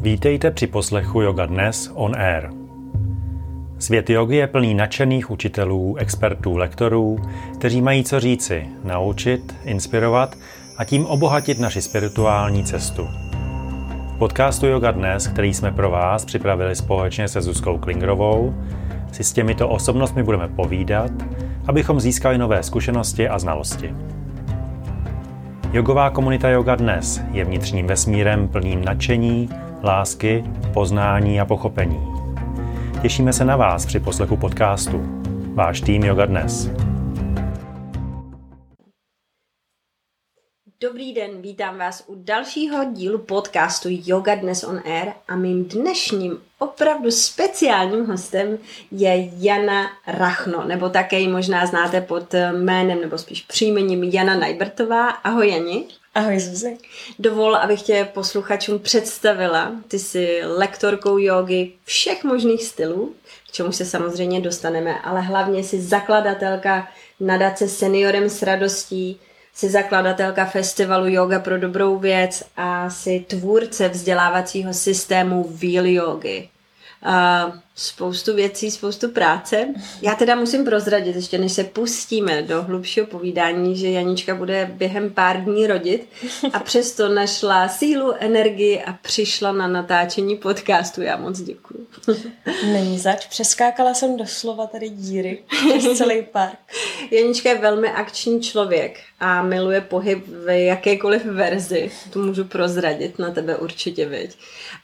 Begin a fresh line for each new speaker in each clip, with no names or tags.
Vítejte při poslechu Yoga Dnes on Air. Svět jogy je plný nadšených učitelů, expertů, lektorů, kteří mají co říci, naučit, inspirovat a tím obohatit naši spirituální cestu. V podcastu Yoga Dnes, který jsme pro vás připravili společně se Zuzkou Klingrovou, si s těmito osobnostmi budeme povídat, abychom získali nové zkušenosti a znalosti. Jogová komunita Yoga Dnes je vnitřním vesmírem plným nadšení, lásky, poznání a pochopení. Těšíme se na vás při poslechu podcastu. Váš tým Yoga Dnes.
Dobrý den, vítám vás u dalšího dílu podcastu Yoga Dnes on Air a mým dnešním opravdu speciálním hostem je Jana Rachno, nebo také ji možná znáte pod jménem nebo spíš příjmením Jana Najbertová. Ahoj Jani.
Ahoj Zuzi.
Dovol, abych tě posluchačům představila. Ty jsi lektorkou jogy všech možných stylů, k čemu se samozřejmě dostaneme, ale hlavně jsi zakladatelka nadace Seniorem s radostí, jsi zakladatelka festivalu Yoga pro dobrou věc a jsi tvůrce vzdělávacího systému Wheel Yogi. Uh, spoustu věcí, spoustu práce. Já teda musím prozradit, ještě než se pustíme do hlubšího povídání, že Janička bude během pár dní rodit a přesto našla sílu, energii a přišla na natáčení podcastu. Já moc děkuju.
Není zač, přeskákala jsem doslova tady díry přes celý park.
Janička je velmi akční člověk a miluje pohyb v jakékoliv verzi. To můžu prozradit na tebe určitě, viď.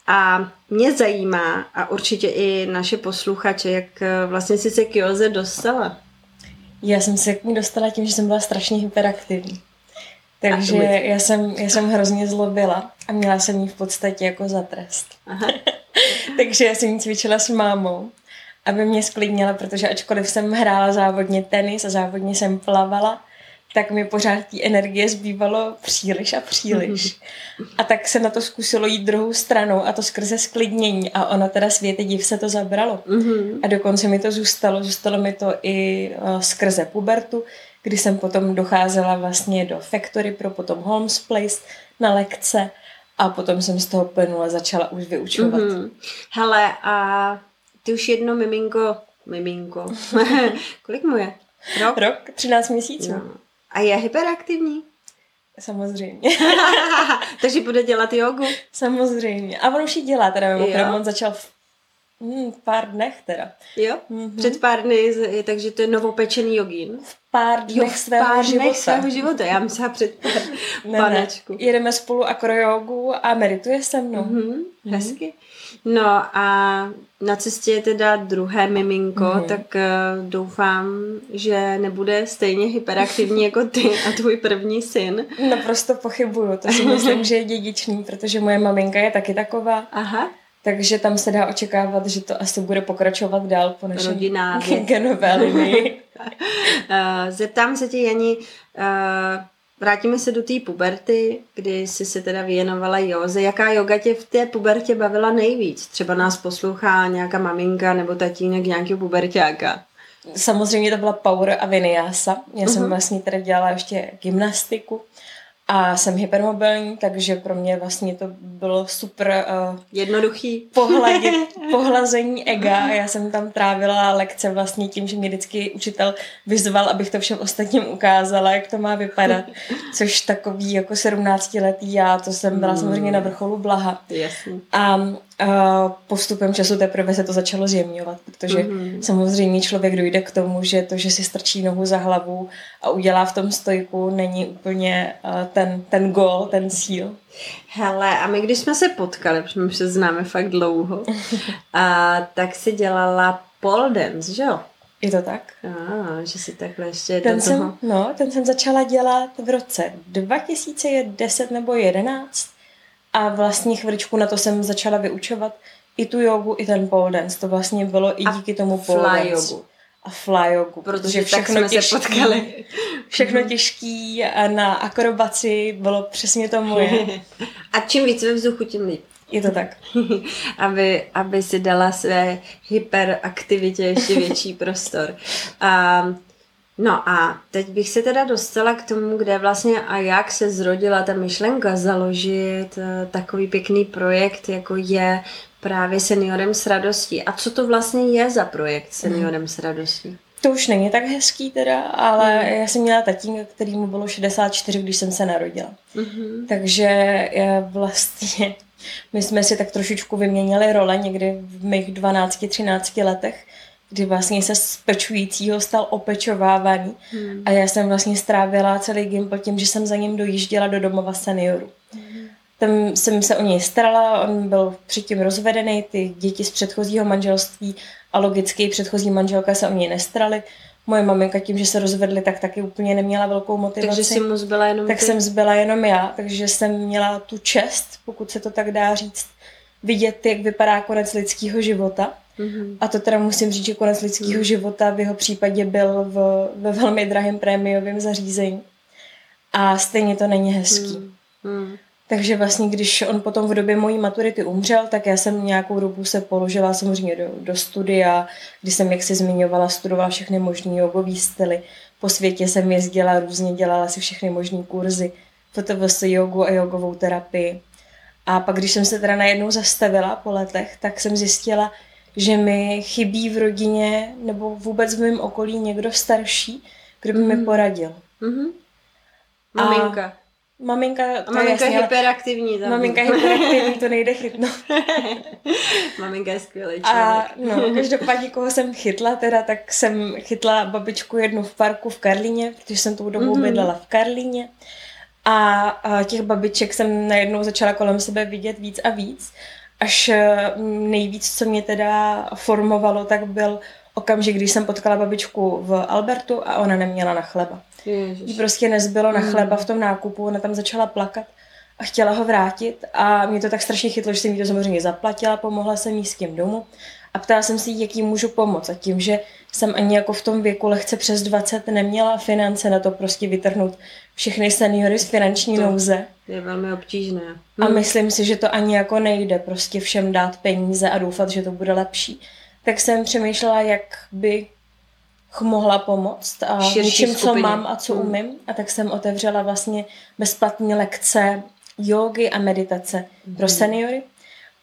A mě zajímá, a určitě i naše posluchače, jak eh, vlastně si se k Joze dostala.
Já jsem se k ní dostala tím, že jsem byla strašně hyperaktivní. Takže já jsem, já jsem hrozně zlobila a měla jsem jí v podstatě jako za trest. Aha. Takže já jsem jí cvičila s mámou, aby mě sklidnila, protože ačkoliv jsem hrála závodně tenis a závodně jsem plavala, tak mi pořád té energie zbývalo příliš a příliš. A tak se na to zkusilo jít druhou stranou a to skrze sklidnění a ono teda světe div se to zabralo. Mm-hmm. A dokonce mi to zůstalo, zůstalo mi to i uh, skrze pubertu, kdy jsem potom docházela vlastně do Factory pro potom Holmes Place na lekce a potom jsem z toho plynula začala už vyučovat. Mm-hmm.
Hele, a ty už jedno miminko, miminko, kolik mu je?
Rok? Rok, 13 měsíců. No.
A je hyperaktivní?
Samozřejmě.
Takže bude dělat jogu?
Samozřejmě. A on už ji dělá, teda mimochodem, on začal v Hmm, pár dnech teda.
Jo? Mm-hmm. Před pár dny, takže to je novopečený jogín.
V pár dnech jo, v svého pár života. Dnech
svého života. Já myslím před pár ne, panečku.
Ne. Jedeme spolu akrojogu a medituje se mnou. Mm-hmm.
Hezky. No a na cestě je teda druhé miminko, mm-hmm. tak uh, doufám, že nebude stejně hyperaktivní jako ty a tvůj první syn.
Naprosto pochybuju, to si myslím, že je dědičný, protože moje maminka je taky taková. Aha. Takže tam se dá očekávat, že to asi bude pokračovat dál po naší genové linii.
Eh, zeptám se tě, Jani, uh, Vrátíme se do té puberty, kdy jsi se teda věnovala józe. Jaká yoga tě v té pubertě bavila nejvíc? Třeba nás poslouchá nějaká maminka nebo tatínek nějakého pubertáka.
Samozřejmě to byla Power a Vinyasa. Já uh-huh. jsem mhm. vlastně tady dělala ještě gymnastiku a jsem hypermobilní, takže pro mě vlastně to bylo super
uh, jednoduchý
pohladit, pohlazení ega. Já jsem tam trávila lekce vlastně tím, že mě vždycky učitel vyzval, abych to všem ostatním ukázala, jak to má vypadat. Což takový jako 17 letý já, to jsem byla mm. samozřejmě na vrcholu blaha.
Jasně.
A postupem času teprve se to začalo zjemňovat, protože mm-hmm. samozřejmě člověk dojde k tomu, že to, že si strčí nohu za hlavu a udělá v tom stojku, není úplně uh, ten, ten gol, ten cíl.
Hele, a my když jsme se potkali, protože my se známe fakt dlouho, a, tak si dělala pole dance, že jo?
Je to tak?
A, že si takhle ještě
ten jsem, toho... No, ten jsem začala dělat v roce 2010 nebo 11 a vlastně chviličku na to jsem začala vyučovat i tu jogu, i ten pole dance. To vlastně bylo i díky tomu pole dance. Jogu. A fly jogu.
Protože všechno tak jsme těžký, se potkali.
Všechno těžký na akrobaci bylo přesně to moje.
A čím víc ve vzduchu, tím líp.
Je to tak.
aby, aby si dala své hyperaktivitě ještě větší prostor. A No a teď bych se teda dostala k tomu, kde vlastně a jak se zrodila ta myšlenka založit eh, takový pěkný projekt, jako je právě Seniorem s radostí. A co to vlastně je za projekt Seniorem mm. s radostí?
To už není tak hezký teda, ale mm. já jsem měla tatínka, který mu bylo 64, když jsem se narodila. Mm-hmm. Takže já vlastně, my jsme si tak trošičku vyměnili role někdy v mých 12-13 letech, kdy vlastně se z pečujícího stal opečovávaný hmm. a já jsem vlastně strávila celý gimpl tím, že jsem za ním dojížděla do domova seniorů. Hmm. Tam jsem se o něj starala, on byl předtím rozvedený, ty děti z předchozího manželství a logicky předchozí manželka se o něj nestarali. Moje maminka tím, že se rozvedli, tak taky úplně neměla velkou motivaci.
Takže jsi mu zbyla jenom
Tak
ty?
jsem zbyla jenom já, takže jsem měla tu čest, pokud se to tak dá říct, vidět, jak vypadá konec lidského života. Mm-hmm. A to teda musím říct, že konec lidského mm. života v jeho případě byl v, ve velmi drahém prémiovém zařízení. A stejně to není hezký. Mm. Takže vlastně, když on potom v době mojí maturity umřel, tak já jsem nějakou dobu se položila samozřejmě do, do studia, kdy jsem, jak si zmiňovala, studovala všechny možné jogové styly. Po světě jsem jezdila různě, dělala si všechny možné kurzy, FTVS jogu a jogovou terapii. A pak, když jsem se teda najednou zastavila po letech, tak jsem zjistila, že mi chybí v rodině nebo vůbec v mém okolí někdo starší, kdo by mm. mi mhm. poradil. Mm-hmm.
Maminka. A
maminka,
to a maminka je hyperaktivní.
Tam maminka je hyperaktivní, to nejde chytnout.
maminka je skvělý
člověk. A no, každopádně, koho jsem chytla, teda, tak jsem chytla babičku jednu v parku v Karlíně, protože jsem tou dobu mm-hmm. bydlela v Karlíně. A, a těch babiček jsem najednou začala kolem sebe vidět víc a víc až eh, nejvíc, co mě teda formovalo, tak byl okamžik, když jsem potkala babičku v Albertu a ona neměla na chleba. Jí prostě nezbylo na chleba v tom nákupu, ona tam začala plakat a chtěla ho vrátit a mě to tak strašně chytlo, že jsem jí to samozřejmě zaplatila, pomohla jsem jí s tím domů a ptala jsem si, jak jí můžu pomoct. A tím, že jsem ani jako v tom věku lehce přes 20 neměla finance na to prostě vytrhnout všechny seniory z finanční to nouze.
Je velmi obtížné.
Hm. A myslím si, že to ani jako nejde prostě všem dát peníze a doufat, že to bude lepší. Tak jsem přemýšlela, jak by mohla pomoct a něčím, co mám a co hmm. umím. A tak jsem otevřela vlastně bezplatné lekce jogy a meditace hmm. pro seniory.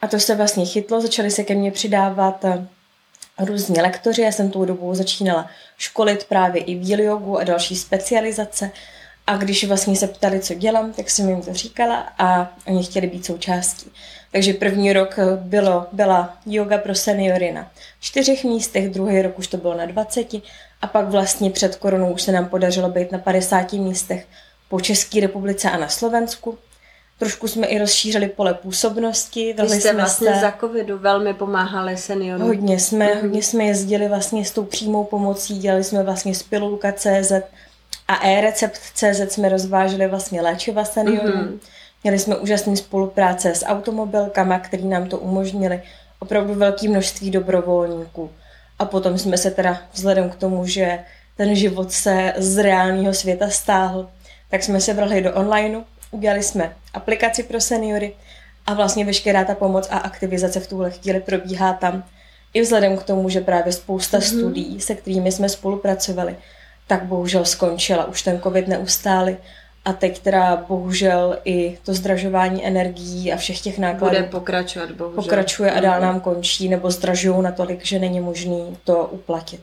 A to se vlastně chytlo, začaly se ke mně přidávat eh, různí lektoři. Já jsem tou dobu začínala školit právě i v jogu a další specializace. A když vlastně se ptali, co dělám, tak jsem jim to říkala a oni chtěli být součástí. Takže první rok bylo, byla yoga pro seniory na čtyřech místech, druhý rok už to bylo na 20 a pak vlastně před koronou už se nám podařilo být na 50 místech po České republice a na Slovensku. Trošku jsme i rozšířili pole působnosti.
Vy jste vlastně se... za covidu velmi pomáhali seniorům.
Hodně jsme, mm-hmm. hodně jsme jezdili vlastně s tou přímou pomocí, dělali jsme vlastně spilulka.cz a e-recept.cz jsme rozváželi vlastně léčiva seniorům. Mm-hmm. Měli jsme úžasné spolupráce s automobilkama, který nám to umožnili. Opravdu velké množství dobrovolníků. A potom jsme se teda vzhledem k tomu, že ten život se z reálného světa stáhl, tak jsme se vrhli do onlineu, udělali jsme aplikaci pro seniory a vlastně veškerá ta pomoc a aktivizace v tuhle chvíli probíhá tam. I vzhledem k tomu, že právě spousta mm-hmm. studií, se kterými jsme spolupracovali, tak bohužel skončila. Už ten covid neustály a teď teda bohužel i to zdražování energií a všech těch nákladů
bude pokračovat, bohužel.
Pokračuje a dál mhm. nám končí nebo zdražují natolik, že není možný to uplatit.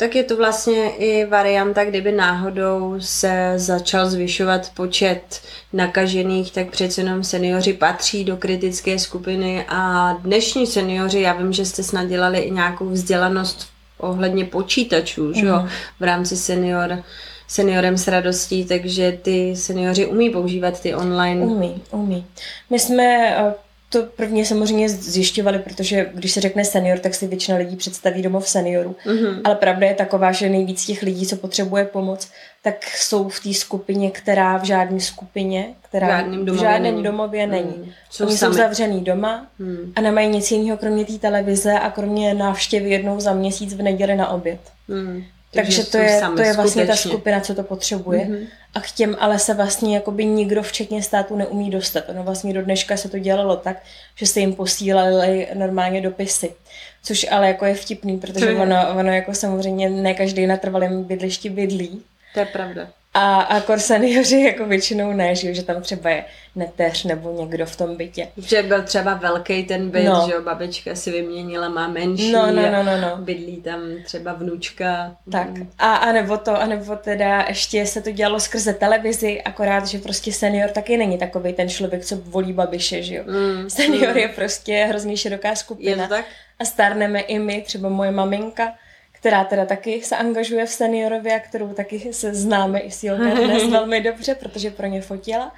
Tak je to vlastně i varianta, kdyby náhodou se začal zvyšovat počet nakažených, tak přece jenom seniori patří do kritické skupiny a dnešní seniori, já vím, že jste snad dělali i nějakou vzdělanost ohledně počítačů, mm. že jo, mhm. v rámci senior seniorem s radostí, takže ty seniori umí používat ty online.
Umí, umí. My jsme eh, to prvně samozřejmě zjišťovali, protože když se řekne senior, tak si většina lidí představí domov seniorů. Mm-hmm. Ale pravda je taková, že nejvíc těch lidí, co potřebuje pomoc, tak jsou v té skupině, která v žádné skupině, která v žádném domově, v žádném není. domově není. Mm. Jsou Oni sami. jsou zavřený doma mm. a nemají nic jiného kromě té televize a kromě návštěvy jednou za měsíc v neděli na oběd. Mm. Takže, Takže to je, to je vlastně skutečně. ta skupina, co to potřebuje. Mm-hmm. A k těm ale se vlastně jakoby nikdo, včetně státu, neumí dostat. Ono vlastně do dneška se to dělalo tak, že se jim posílali normálně dopisy. Což ale jako je vtipný, protože ono, ono jako samozřejmě ne každý na trvalém bydlišti bydlí.
To je pravda.
A, a kor seniori jako většinou ne, že, že tam třeba je neteř nebo někdo v tom bytě.
Že byl třeba velký ten byt, no. že jo, babička si vyměnila, má menší
no, no, no, no, no.
bydlí tam třeba vnučka.
Tak a, a nebo to, a nebo teda ještě se to dělalo skrze televizi, akorát, že prostě senior taky není takový ten člověk, co volí babiše, že jo. Mm, senior mm. je prostě hrozně široká skupina.
Je to tak?
A stárneme i my, třeba moje maminka, která teda taky se angažuje v seniorově a kterou taky se známe i s Jolka dnes velmi dobře, protože pro ně fotila,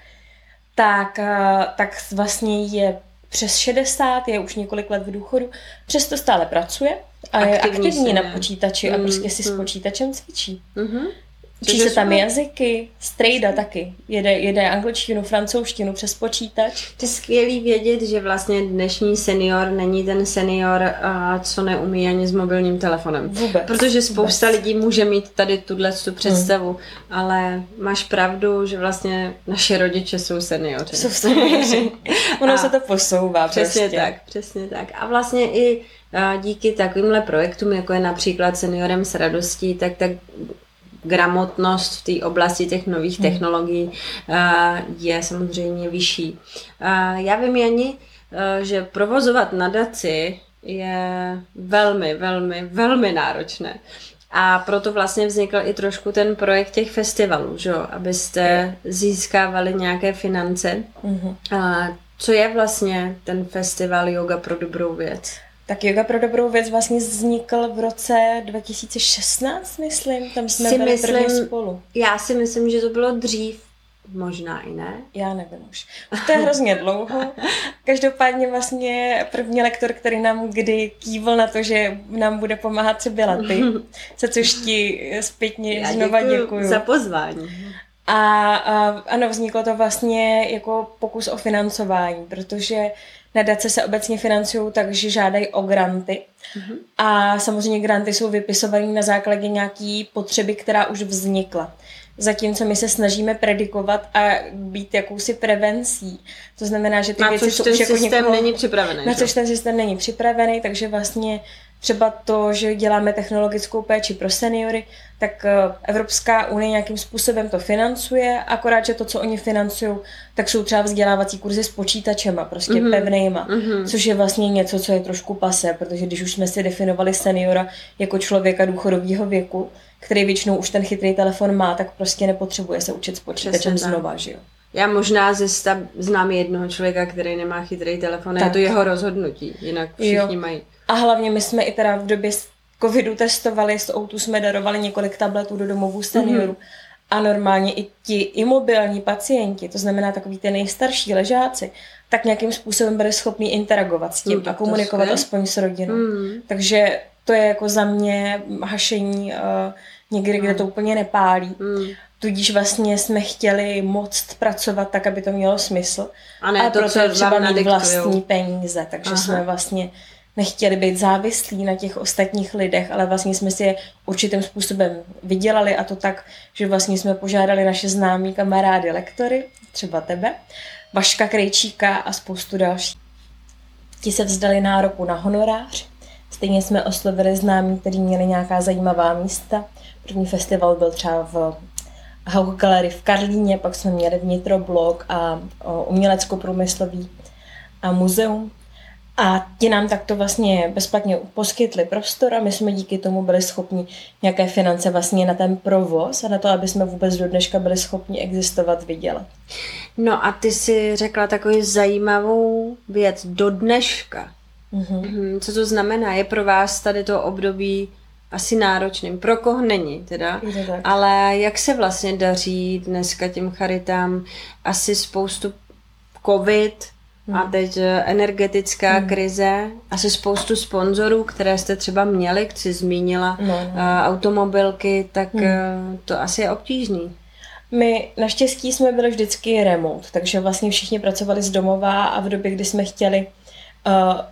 tak, eh, tak vlastně je přes 60, je už několik let v důchodu, přesto stále pracuje a je aktivní na počítači mm, a prostě si mm. s počítačem cvičí. Mm-hmm. Učí se tam jazyky, strejda taky. Jede, jede angličtinu, francouzštinu přes počítač.
To je skvělý vědět, že vlastně dnešní senior není ten senior, co neumí ani s mobilním telefonem.
Vůbec.
Protože spousta vůbec. lidí může mít tady tuhle tu představu, hmm. ale máš pravdu, že vlastně naše rodiče jsou seniori.
Jsou seniori. ono se to posouvá
Přesně
prostě.
tak, přesně tak. A vlastně i díky takovýmhle projektům, jako je například Seniorem s radostí, tak, tak gramotnost v té oblasti těch nových hmm. technologií eh, je samozřejmě vyšší. Eh, já vím, Jani, eh, že provozovat nadaci je velmi, velmi, velmi náročné. A proto vlastně vznikl i trošku ten projekt těch festivalů, že? abyste získávali nějaké finance. Mm-hmm. A co je vlastně ten festival Yoga pro dobrou věc?
Tak Yoga pro dobrou věc vlastně vznikl v roce 2016, myslím. Tam jsme
si
byli
myslím,
první spolu.
Já si myslím, že to bylo dřív. Možná i ne.
Já nevím už. Už to je hrozně dlouho. Každopádně vlastně první lektor, který nám kdy kývil na to, že nám bude pomáhat, co byla ty. Za což ti zpětně Já znova děkuju. děkuju.
za pozvání.
A, a ano, vzniklo to vlastně jako pokus o financování, protože Nadace se obecně financují tak, že žádají o granty. Mm-hmm. A samozřejmě granty jsou vypisované na základě nějaké potřeby, která už vznikla. Zatímco my se snažíme predikovat a být jakousi prevencí. To znamená, že ty
na
věci
jsou už
jako
někoho, není připravený.
Na což ten systém není připravený, takže vlastně třeba to, že děláme technologickou péči pro seniory, tak eh, Evropská unie nějakým způsobem to financuje, akorát, že to, co oni financují, tak jsou třeba vzdělávací kurzy s počítačema, prostě mm-hmm. pevnejma, mm-hmm. což je vlastně něco, co je trošku pase, protože když už jsme si definovali seniora jako člověka důchodového věku, který většinou už ten chytrý telefon má, tak prostě nepotřebuje se učit s počítačem znova, že jo.
Já možná ze sta, znám jednoho člověka, který nemá chytrý telefon, tak. je to jeho rozhodnutí, jinak všichni jo. mají.
A hlavně my jsme i teda v době covidu testovali, s Outu jsme darovali několik tabletů do domovů seniorů. Mm-hmm. A normálně i ti imobilní pacienti, to znamená takový ty nejstarší ležáci, tak nějakým způsobem byli schopni interagovat s tím no, a komunikovat aspoň s rodinou. Mm. Takže to je jako za mě hašení uh, někdy, mm. kde to úplně nepálí. Mm. Tudíž vlastně jsme chtěli moc pracovat tak, aby to mělo smysl.
A ne a to, proto
co třeba mít vlastní peníze, takže Aha. jsme vlastně nechtěli být závislí na těch ostatních lidech, ale vlastně jsme si je určitým způsobem vydělali a to tak, že vlastně jsme požádali naše známí kamarády lektory, třeba tebe, Vaška Krejčíka a spoustu dalších. Ti se vzdali nároku na honorář. Stejně jsme oslovili známí, kteří měli nějaká zajímavá místa. První festival byl třeba v Hauch Gallery v Karlíně, pak jsme měli vnitroblok a umělecko-průmyslový a muzeum. A ti nám takto vlastně bezplatně poskytli prostor a my jsme díky tomu byli schopni nějaké finance vlastně na ten provoz a na to, aby jsme vůbec do dneška byli schopni existovat, vydělat.
No a ty si řekla takovou zajímavou věc do dneška. Mm-hmm. Co to znamená? Je pro vás tady to období asi náročným. Pro koho není teda. Ale jak se vlastně daří dneska těm charitám? Asi spoustu covid, Hmm. A teď eh, energetická hmm. krize, asi spoustu sponzorů, které jste třeba měli, jsi zmínila, no, no. automobilky, tak hmm. to asi je obtížný.
My naštěstí jsme byli vždycky remote, takže vlastně všichni pracovali z domova a v době, kdy jsme chtěli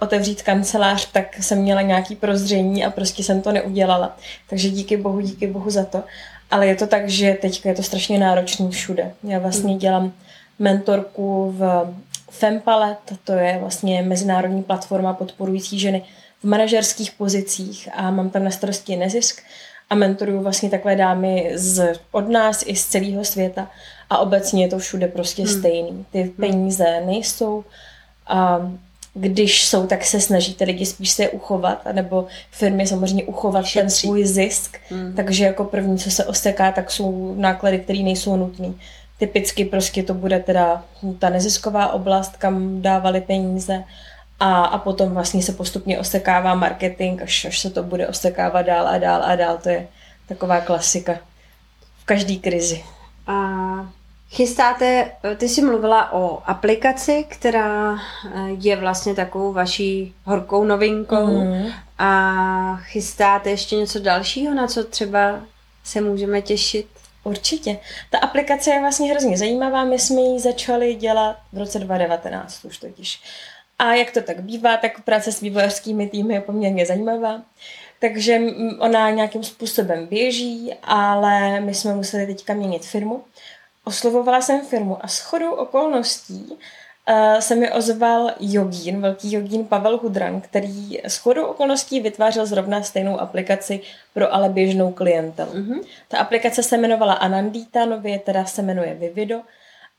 otevřít kancelář, tak jsem měla nějaký prozření a prostě jsem to neudělala. Takže díky bohu, díky bohu za to. Ale je to tak, že teď je to strašně náročný všude. Já vlastně hmm. dělám mentorku v Fempalet, to je vlastně mezinárodní platforma podporující ženy v manažerských pozicích a mám tam na starosti nezisk a mentoruju vlastně takové dámy z, od nás i z celého světa a obecně je to všude prostě hmm. stejný. Ty hmm. peníze nejsou a když jsou, tak se snaží ty lidi spíš se je uchovat, nebo firmy samozřejmě uchovat Šetří. ten svůj zisk. Hmm. Takže jako první, co se oseká, tak jsou náklady, které nejsou nutné. Typicky prostě to bude teda ta nezisková oblast, kam dávali peníze a, a potom vlastně se postupně osekává marketing, až, až se to bude osekávat dál a dál a dál. To je taková klasika v každé krizi.
A chystáte, ty jsi mluvila o aplikaci, která je vlastně takovou vaší horkou novinkou mm. a chystáte ještě něco dalšího, na co třeba se můžeme těšit?
Určitě. Ta aplikace je vlastně hrozně zajímavá. My jsme ji začali dělat v roce 2019 už totiž. A jak to tak bývá, tak práce s vývojářskými týmy je poměrně zajímavá. Takže ona nějakým způsobem běží, ale my jsme museli teďka měnit firmu. Oslovovala jsem firmu a s chodou okolností se mi ozval jogín, velký jogín Pavel Hudran, který s chodou okolností vytvářel zrovna stejnou aplikaci pro ale běžnou klientelu. Mm-hmm. Ta aplikace se jmenovala Anandita, nově teda se jmenuje Vivido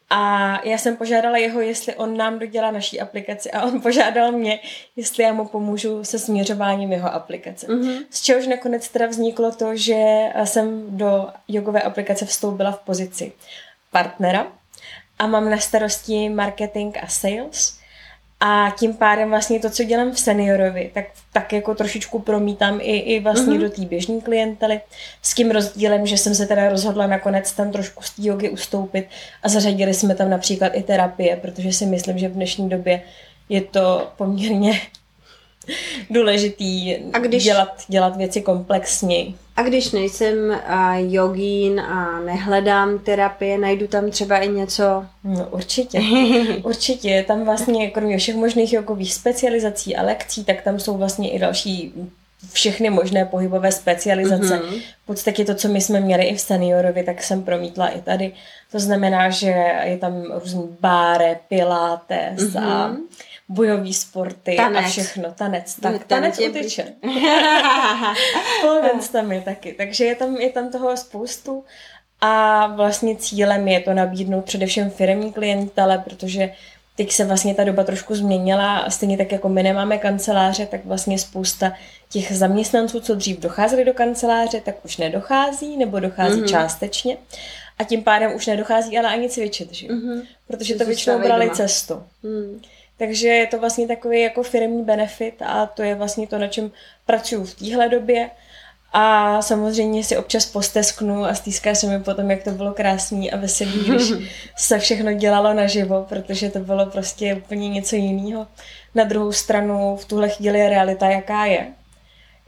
a já jsem požádala jeho, jestli on nám dodělá naší aplikaci a on požádal mě, jestli já mu pomůžu se směřováním jeho aplikace. Mm-hmm. Z čehož nakonec teda vzniklo to, že jsem do jogové aplikace vstoupila v pozici partnera a mám na starosti marketing a sales a tím pádem vlastně to, co dělám v seniorovi, tak, tak jako trošičku promítám i, i vlastně mm-hmm. do té běžné klientely. S tím rozdílem, že jsem se teda rozhodla nakonec tam trošku z té jogy ustoupit a zařadili jsme tam například i terapie, protože si myslím, že v dnešní době je to poměrně důležitý a když, dělat, dělat věci komplexně.
A když nejsem jogín a nehledám terapie, najdu tam třeba i něco?
No určitě. určitě. Tam vlastně kromě všech možných jogových specializací a lekcí, tak tam jsou vlastně i další všechny možné pohybové specializace. Mm-hmm. V podstatě to, co my jsme měli i v seniorovi, tak jsem promítla i tady. To znamená, že je tam různý báre, pilates mm-hmm. a bojový sporty tanec. a všechno, tanec, tak, tanec, tanec utyčen. Polvenc tam je taky, takže je tam, je tam toho spoustu a vlastně cílem je to nabídnout především firmní klientele, protože teď se vlastně ta doba trošku změnila a stejně tak jako my nemáme kanceláře, tak vlastně spousta těch zaměstnanců, co dřív docházeli do kanceláře, tak už nedochází nebo dochází mm-hmm. částečně a tím pádem už nedochází ale ani cvičit, že? Mm-hmm. protože to většinou brali doma. cestu. Mm. Takže je to vlastně takový jako firmní benefit a to je vlastně to, na čem pracuju v téhle době. A samozřejmě si občas postesknu a stýská se mi potom, jak to bylo krásný a veselý, když se všechno dělalo naživo, protože to bylo prostě úplně něco jiného. Na druhou stranu v tuhle chvíli je realita, jaká je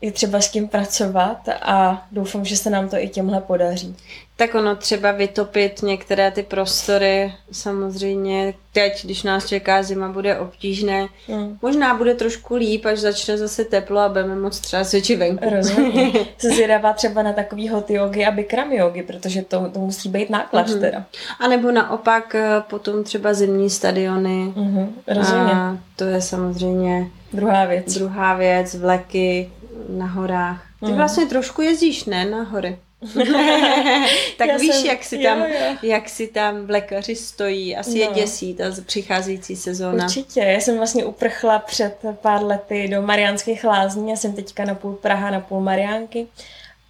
je třeba s tím pracovat a doufám, že se nám to i těmhle podaří.
Tak ono třeba vytopit některé ty prostory, samozřejmě teď, když nás čeká zima, bude obtížné. Hmm. Možná bude trošku líp, až začne zase teplo a budeme moc třeba svědčit venku.
Rozumím. Se zvědavá třeba na takový hot yogi a bikram yogi, protože to, to musí být náklad hmm. teda.
A nebo naopak eh, potom třeba zimní stadiony.
Hmm. Rozumím. A
to je samozřejmě
druhá věc.
Druhá věc, vleky, na horách. Ty mm. vlastně trošku jezdíš, ne, na hory? tak Já víš, jsem, jak si tam, jo, jo. jak si tam vlekaři stojí, asi no. je děsí ta přicházející sezóna.
Určitě, já jsem vlastně uprchla před pár lety do Mariánských lázní, já jsem teďka na půl Praha, na půl Mariánky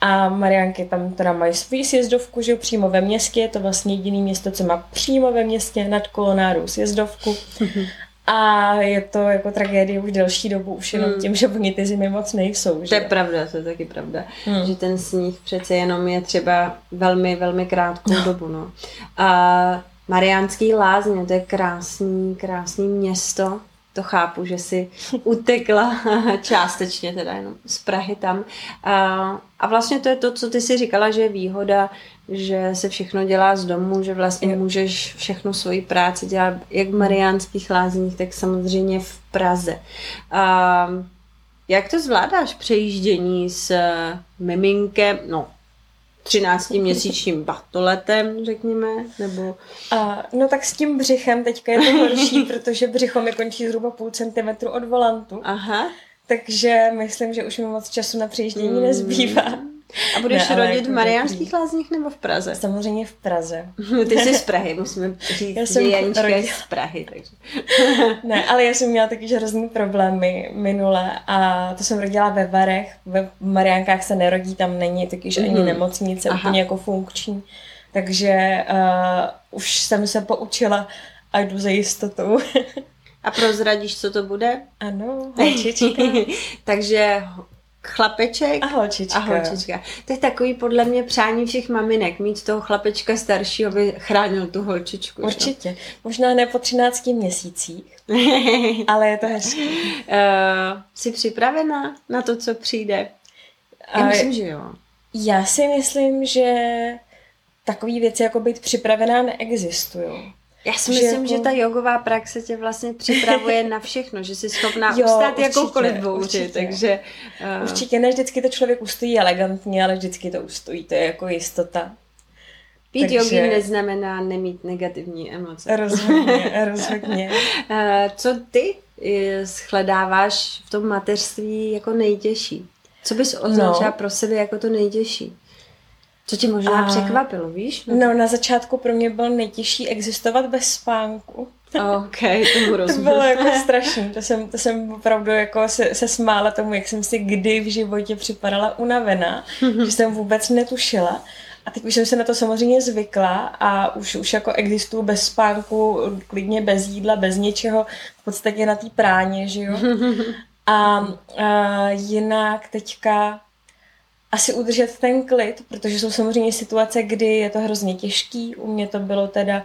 a Mariánky tam teda mají svůj sjezdovku, že přímo ve městě, je to vlastně jediné město, co má přímo ve městě nad Kolonáru sjezdovku A je to jako tragédie už delší dobu, už jenom hmm. tím, že oni ty zimy moc nejsou. Že?
To je pravda, to je taky pravda. Hmm. Že ten sníh přece jenom je třeba velmi, velmi krátkou no. dobu. No. A Mariánský lázně, to je krásný, krásný město. to chápu, že si utekla částečně teda jenom z Prahy tam. A, a vlastně to je to, co ty si říkala, že je výhoda, že se všechno dělá z domu, že vlastně můžeš všechno svoji práci dělat jak v Mariánských lázních, tak samozřejmě v Praze. A, jak to zvládáš přejíždění s miminkem, no 13-měsíčním batoletem, řekněme, nebo...
A, no tak s tím břichem teďka je to horší, protože břicho mi končí zhruba půl centimetru od volantu.
Aha.
Takže myslím, že už mi moc času na přejíždění mm. nezbývá.
A budeš ne, rodit jako v Mariánských lázních nebo v Praze?
Samozřejmě v Praze.
Ty jsi z Prahy, musíme říct, já jsem že Janička je z Prahy. Takže.
ne, ale já jsem měla taky hrozný problémy minule a to jsem rodila ve Varech. Ve Mariánkách se nerodí, tam není takyž mm. ani mhm. nemocnice, Aha. úplně jako funkční. Takže uh, už jsem se poučila a jdu za jistotou.
A prozradíš, co to bude?
Ano, holčička.
Takže chlapeček
a holčička.
a holčička. To je takový podle mě přání všech maminek, mít toho chlapečka staršího, aby chránil tu holčičku.
Určitě. Že? Možná ne po 13 měsících, ale je to hezké. Uh,
jsi připravená na to, co přijde? Já uh, myslím, že jo.
Já si myslím, že takové věci jako být připravená neexistují.
Já si myslím, že, jako... že ta jogová praxe tě vlastně připravuje na všechno, že jsi schopná jo, ustát určitě, jakoukoliv bouři, určitě. takže...
Uh... Určitě ne vždycky to člověk ustojí elegantně, ale vždycky to ustojí, to je jako jistota.
Pít takže... jogi neznamená nemít negativní emoce.
Rozhodně, rozhodně.
uh, co ty eh, shledáváš v tom mateřství jako nejtěžší? Co bys označila no. pro sebe jako to nejtěžší? Co tě možná a... překvapilo, víš?
No. no, na začátku pro mě byl nejtěžší existovat bez spánku.
OK, tomu rozumím.
to bylo jako strašný, to jsem, to jsem opravdu jako se, se smála tomu, jak jsem si kdy v životě připadala unavená, že jsem vůbec netušila. A teď už jsem se na to samozřejmě zvykla a už, už jako existuju bez spánku, klidně bez jídla, bez něčeho, v podstatě na té práně, že jo. A, a jinak teďka asi udržet ten klid, protože jsou samozřejmě situace, kdy je to hrozně těžký. U mě to bylo teda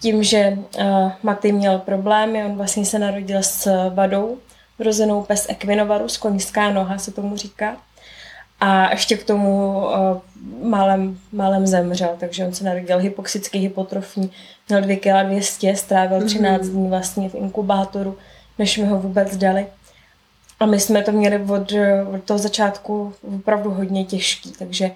tím, že uh, Maty měl problémy, on vlastně se narodil s vadou, vrozenou pes equinovarus, koňská noha se tomu říká. A ještě k tomu uh, málem, málem zemřel, takže on se narodil hypoxický hypotrofní, měl 2 kg 200, strávil 13 mm-hmm. dní vlastně v inkubátoru, než mi ho vůbec dali. A my jsme to měli od, od toho začátku opravdu hodně těžký, takže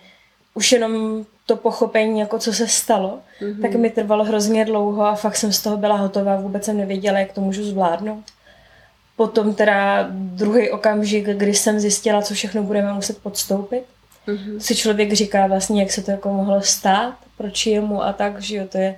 už jenom to pochopení, jako co se stalo, mm-hmm. tak mi trvalo hrozně dlouho a fakt jsem z toho byla hotová, vůbec jsem nevěděla, jak to můžu zvládnout. Potom teda druhý okamžik, kdy jsem zjistila, co všechno budeme muset podstoupit. Mm-hmm. Si člověk říká vlastně, jak se to jako mohlo stát, proč jemu a tak, že jo, to je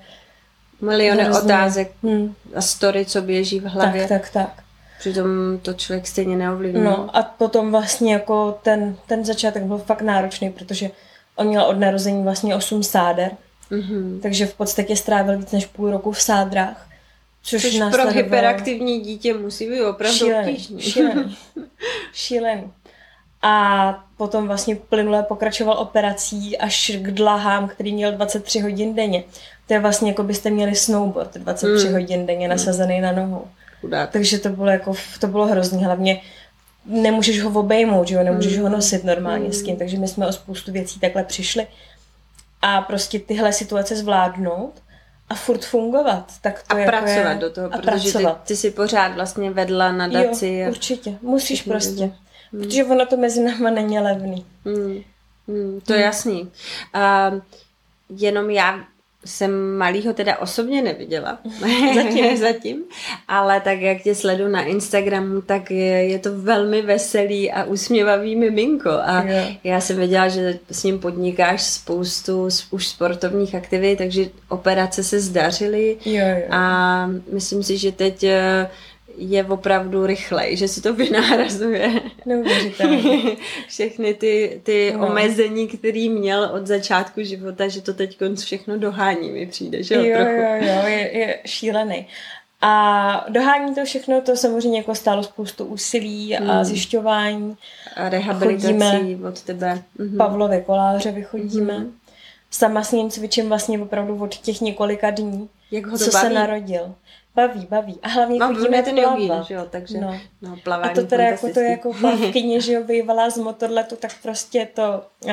Miliony hrozně... otázek hmm. a story, co běží v hlavě.
Tak, tak, tak.
Přitom to člověk stejně neovlivní.
No a potom vlastně jako ten, ten začátek byl fakt náročný, protože on měl od narození vlastně 8 sáder, mm-hmm. takže v podstatě strávil víc než půl roku v sádrách.
Což, což pro hyperaktivní dítě musí být opravdu
šílený, obtížný. Šílený. šílený. A potom vlastně plynule pokračoval operací až k dlahám, který měl 23 hodin denně. To je vlastně jako byste měli snowboard 23 mm. hodin denně nasazený na nohou. Chudák. Takže to bylo jako, to bylo hrozný, hlavně nemůžeš ho obejmout, že jo, nemůžeš mm. ho nosit normálně mm. s tím, takže my jsme o spoustu věcí takhle přišli a prostě tyhle situace zvládnout a furt fungovat. Tak to
a
jako
pracovat
je,
do toho, a protože ty, ty si pořád vlastně vedla na daci.
Jo, a určitě, musíš prostě. Mm. Protože ono to mezi náma není levný.
Mm. Mm, to je mm. jasný. Uh, jenom já jsem malýho teda osobně neviděla.
Zatím.
Zatím. Ale tak jak tě sledu na Instagramu, tak je, je to velmi veselý a usměvavý miminko. A jo. já jsem věděla, že s ním podnikáš spoustu už sportovních aktivit, takže operace se zdařily.
Jo, jo.
A myslím si, že teď eh, je opravdu rychlej, že si to vynahrazuje.
Neuvěřitelné.
Všechny ty, ty no. omezení, který měl od začátku života, že to teď všechno dohání mi přijde, že jo?
Jo, trochu. jo, jo, je, je šílený. A dohání to všechno, to samozřejmě jako stálo spoustu úsilí a hmm. zjišťování.
A rehabilitací chodíme, od tebe.
Mhm. Pavlovi Koláře vychodíme. Hmm. Sama s ním cvičím vlastně opravdu od těch několika dní,
Jak ho
co
baví?
se narodil Baví, baví. A hlavně
no,
chodíme
ten jogín, že jo, takže no. No,
plavání A to teda jako to jako plavkyně, že jo, bývalá z motorletu, tak prostě to uh,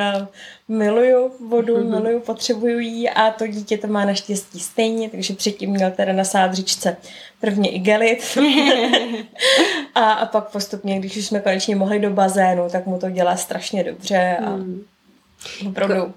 miluju vodu, mm-hmm. miluju, potřebuju jí a to dítě to má naštěstí stejně, takže předtím měl teda na sádřičce prvně igelit a, a pak postupně, když už jsme konečně mohli do bazénu, tak mu to dělá strašně dobře a mm. Opravdu